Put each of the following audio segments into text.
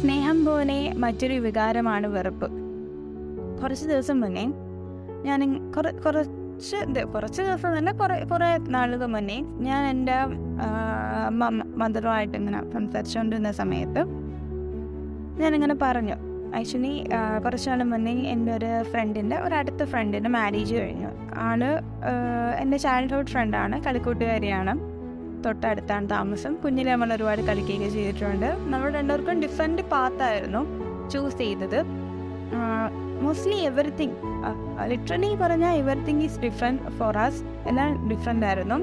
സ്നേഹം പോലെ മറ്റൊരു വികാരമാണ് വെറുപ്പ്. കുറച്ച് ദിവസം മുന്നേ ഞാൻ കുറ- കുറച്ച് കുറച്ച് ദിവസം തന്നെ കുറേ കുറേ നാളുകൾ മുന്നേ ഞാൻ എന്റെ മദറുമായിട്ട് ഇങ്ങനെ സംസാരിച്ചുകൊണ്ടിരുന്ന സമയത്ത് ഞാനിങ്ങനെ പറഞ്ഞു. ആക്ച്വലി കുറച്ച് നാൾ മുന്നേ എന്റെ ഒരു ഫ്രണ്ടിന്റെ ഒരു അടുത്ത ഫ്രണ്ടിന്റെ മാരേജ് കഴിഞ്ഞു. ആണ് എന്റെ ചൈൽഡ്ഹുഡ് ഫ്രണ്ടാണ് കളിക്കൂട്ടുകാരിയാണ്. തൊട്ടടുത്താണ് താമസം. കുഞ്ഞിലെ നമ്മൾ ഒരുപാട് കളിക്കുകയൊക്കെ ചെയ്തിട്ടുണ്ട്. നമ്മൾ രണ്ടുപേർക്കും ഡിഫറെന്റ് പാത്തായിരുന്നു ചൂസ് ചെയ്തത്. മോസ്റ്റ്ലി എവറിത്തിങ് ലിറ്ററലി പറഞ്ഞാൽ everything is different for us എല്ലാം ഡിഫറെന്റ് ആയിരുന്നു.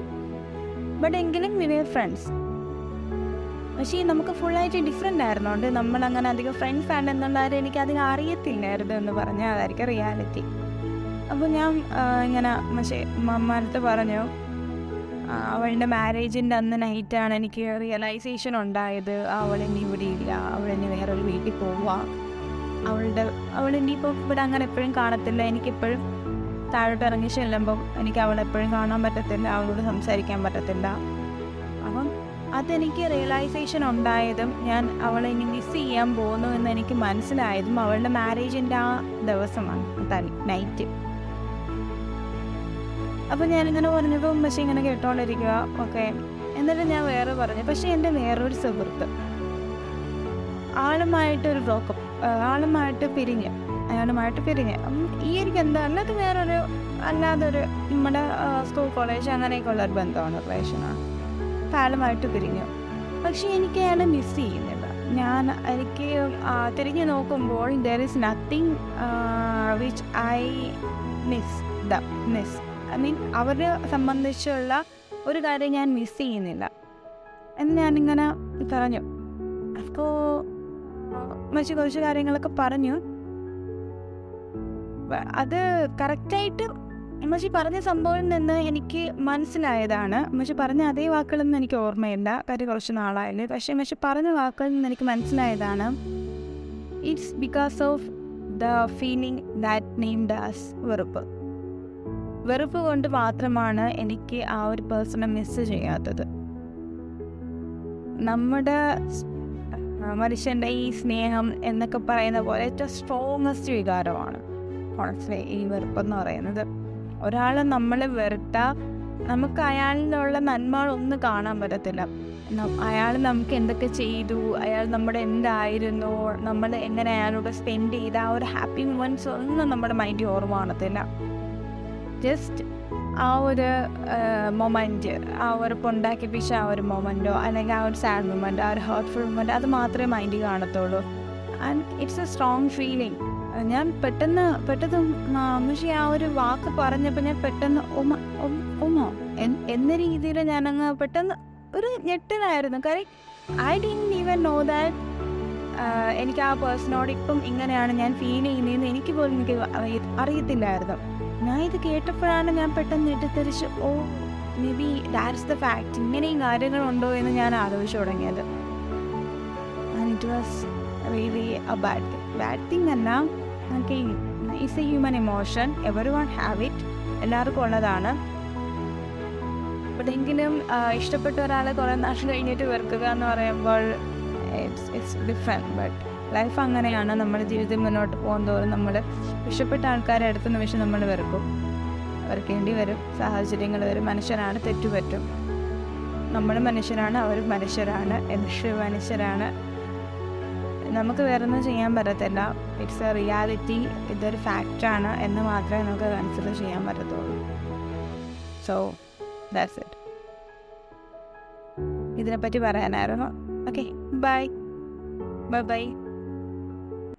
ബട്ട് എങ്കിലും വി വെയർ ഫ്രണ്ട്സ് പക്ഷേ നമുക്ക് ഫുള്ളായിട്ട് ഡിഫറെന്റ് ആയിരുന്നുകൊണ്ട് നമ്മൾ അങ്ങനെ അധികം ഫ്രണ്ട്സ് ആണ് എന്നുള്ള എനിക്ക് അധികം അറിയത്തില്ലായിരുന്നു എന്ന് പറഞ്ഞാൽ അതായിരിക്കും റിയാലിറ്റി അപ്പോൾ ഞാൻ ഇങ്ങനെ പക്ഷേ മമ്മാനത്ത് പറഞ്ഞു അവളുടെ മാരേജിന്റെ അന്ന് നൈറ്റാണ് എനിക്ക് റിയലൈസേഷൻ ഉണ്ടായത്. അവൾ ഇനി ഇവിടെ ഇല്ല. അവൾ ഇനി വേറൊരു വീട്ടിൽ പോവുക അവളുടെ അവൾ ഇപ്പോൾ ഇവിടെ അങ്ങനെ എപ്പോഴും കാണത്തില്ല. എനിക്കെപ്പോഴും താഴോട്ട് ഇറങ്ങി ചെല്ലുമ്പം എനിക്ക് അവളെ എപ്പോഴും കാണാൻ പറ്റത്തില്ല. അവളോട് സംസാരിക്കാൻ പറ്റത്തില്ല. അപ്പം അതെനിക്ക് റിയലൈസേഷൻ ഉണ്ടായതും ഞാൻ അവളെ ഇനി മിസ് ചെയ്യാൻ പോകുന്നു എന്ന് എനിക്ക് മനസ്സിലായതും അവളുടെ മാരേജിന്റെ ആ ദിവസമാണ്. നൈറ്റ് അപ്പോൾ ഞാനിങ്ങനെ പറഞ്ഞപ്പോൾ ഉമ്മച്ചി ഇങ്ങനെ കേട്ടോണ്ടിരിക്കുക ഓക്കെ എന്നിട്ട് ഞാൻ വേറെ പറഞ്ഞു. പക്ഷേ എന്റെ വേറൊരു സുഹൃത്ത് ആളുമായിട്ടൊരു ബ്രോക്കപ്പ് ആളുമായിട്ട് പിരിഞ്ഞ് അയാളുമായിട്ട് പിരിഞ്ഞ്. ഈ എനിക്ക് എന്താ അല്ലാതെ വേറൊരു അല്ലാതൊരു നമ്മുടെ സ്കൂൾ കോളേജ് അങ്ങനെയൊക്കെ ഒരു ബന്ധമാണ് റിലേഷനാണ് അപ്പം അയാളുമായിട്ട് പിരിഞ്ഞു. പക്ഷേ എനിക്ക് അയാളെ മിസ് ചെയ്യുന്നില്ല. ഞാൻ എനിക്ക് തിരിഞ്ഞു നോക്കുമ്പോൾ there is nothing which I miss the miss I mean അവരെ സംബന്ധിച്ചുള്ള ഒരു കാര്യം ഞാൻ മിസ് ചെയ്യുന്നില്ല. എന്ന് ഞാനിങ്ങനെ പറഞ്ഞു. അപ്പോൾ മറ്റു കുറച്ച് കാര്യങ്ങളൊക്കെ പറഞ്ഞു. അത് കറക്റ്റായിട്ട് മഷി പറഞ്ഞ സംഭവത്തിൽ നിന്ന് എനിക്ക് മനസ്സിലായതാണ്. മഷി പറഞ്ഞ അതേ വാക്കുകളൊന്നും എനിക്ക് ഓർമ്മയില്ല. കാര്യം കുറച്ച് നാളായില്ലേ. പക്ഷേ മഷി പറഞ്ഞ വാക്കുകളിൽ നിന്ന് എനിക്ക് മനസ്സിലായതാണ്. It's because of the feeling that name does വെറുപ്പ്. വെറുപ്പ് കൊണ്ട് മാത്രമാണ് എനിക്ക് ആ ഒരു പേഴ്സണെ മിസ് ചെയ്യാത്തത്. നമ്മുടെ മനുഷ്യന്റെ ഈ സ്നേഹം എന്നൊക്കെ പറയുന്ന പോലെ ഏറ്റവും സ്ട്രോങ്ങസ്റ്റ് വികാരമാണ്. ഓണസ്റ്റ്ലി ഈ വെറുപ്പെന്ന് പറയുന്നത്. ഒരാൾ നമ്മളെ വെറുത്താൽ നമുക്ക് അയാളിലുള്ള നന്മകളൊന്നും കാണാൻ പറ്റത്തില്ല. അയാൾ നമുക്ക് എന്തൊക്കെ ചെയ്തു അയാൾ നമ്മുടെ എന്തായിരുന്നു നമ്മൾ എങ്ങനെ അയാളോട് സ്പെൻഡ് ചെയ്ത ആ ഒരു ഹാപ്പി മൊമെന്റ്സ് ഒന്നും നമ്മുടെ മൈൻഡിൽ ഓർമ്മ കാണത്തില്ല. ജസ്റ്റ് ആ ഒരു മൊമെന്റ് ആ ഒരു പൊണ്ടാക്കിപ്പിച്ച ആ ഒരു മൊമെന്റോ അല്ലെങ്കിൽ ആ ഒരു സാഡ് മൊമെന്റ് ആ ഒരു ഹേർട്ട്ഫുൾ മൊമെന്റ് അത് മാത്രമേ മൈൻഡിൽ കാണത്തുള്ളൂ. And it's a strong feeling ഞാൻ പെട്ടെന്ന് പെട്ടെന്ന് അമ്മച്ചി ആ ഒരു വാക്ക് പറഞ്ഞപ്പോൾ ഞാൻ പെട്ടെന്ന് ഉമ ഉമോ എന്ന രീതിയിൽ ഞാനങ്ങ് പെട്ടെന്ന് ഒരു ഞെട്ടലായിരുന്നു. കാര്യം I didn't even know that എനിക്ക് ആ പേഴ്സണോട് ഇപ്പം ഇങ്ങനെയാണ് ഞാൻ ഫീൽ ചെയ്യുന്നതെന്ന് എനിക്ക് പോലും എനിക്ക് അറിയ- അറിയത്തില്ലായിരുന്നു. ഞാൻ ഇത് കേട്ടപ്പോഴാണ് ഞാൻ പെട്ടെന്ന് ഞെട്ടിത്തെറിച്ച് oh maybe that's the fact ഇങ്ങനെയും കാര്യങ്ങളുണ്ടോ? എന്ന് ഞാൻ ആലോചിച്ചു തുടങ്ങിയത്. And it was really a bad thing bad thing അല്ല നമുക്ക് it's a human emotion everyone have it എല്ലാവർക്കും ഉള്ളതാണ്. എപ്പോഴെങ്കിലും ഇഷ്ടപ്പെട്ട ഒരാളെ കുറേ നാൾ കഴിഞ്ഞിട്ട് വെറുക്കുക എന്ന് പറയുമ്പോൾ it's it's different but life അങ്ങനെയാണ്. നമ്മുടെ ജീവിതം മുന്നോട്ട് പോകുന്നതോറും നമ്മൾ ഇഷ്ടപ്പെട്ട ആൾക്കാരെ അടുത്ത നിമിഷം നമ്മൾ വെറുക്കും. വെറുക്കേണ്ടി വരും. സാഹചര്യങ്ങൾ വരും. മനുഷ്യരാണ് തെറ്റുപറ്റും. നമ്മൾ മനുഷ്യരാണ് അവർ മനുഷ്യരാണ്. മനുഷ്യ മനുഷ്യരാണ്. നമുക്ക് വേറൊന്നും ചെയ്യാൻ പറ്റത്തില്ല. ഇറ്റ്സ് എ റിയാലിറ്റി ഇതൊരു ഫാക്റ്റാണ് എന്ന് മാത്രമേ നമുക്ക് കൺസിഡർ ചെയ്യാൻ പറ്റത്തുള്ളൂ. സോ ദാറ്റ്സ് ഇറ്റ് ഇതിനെപ്പറ്റി പറയാനായിരുന്നു. Okay bye bye bye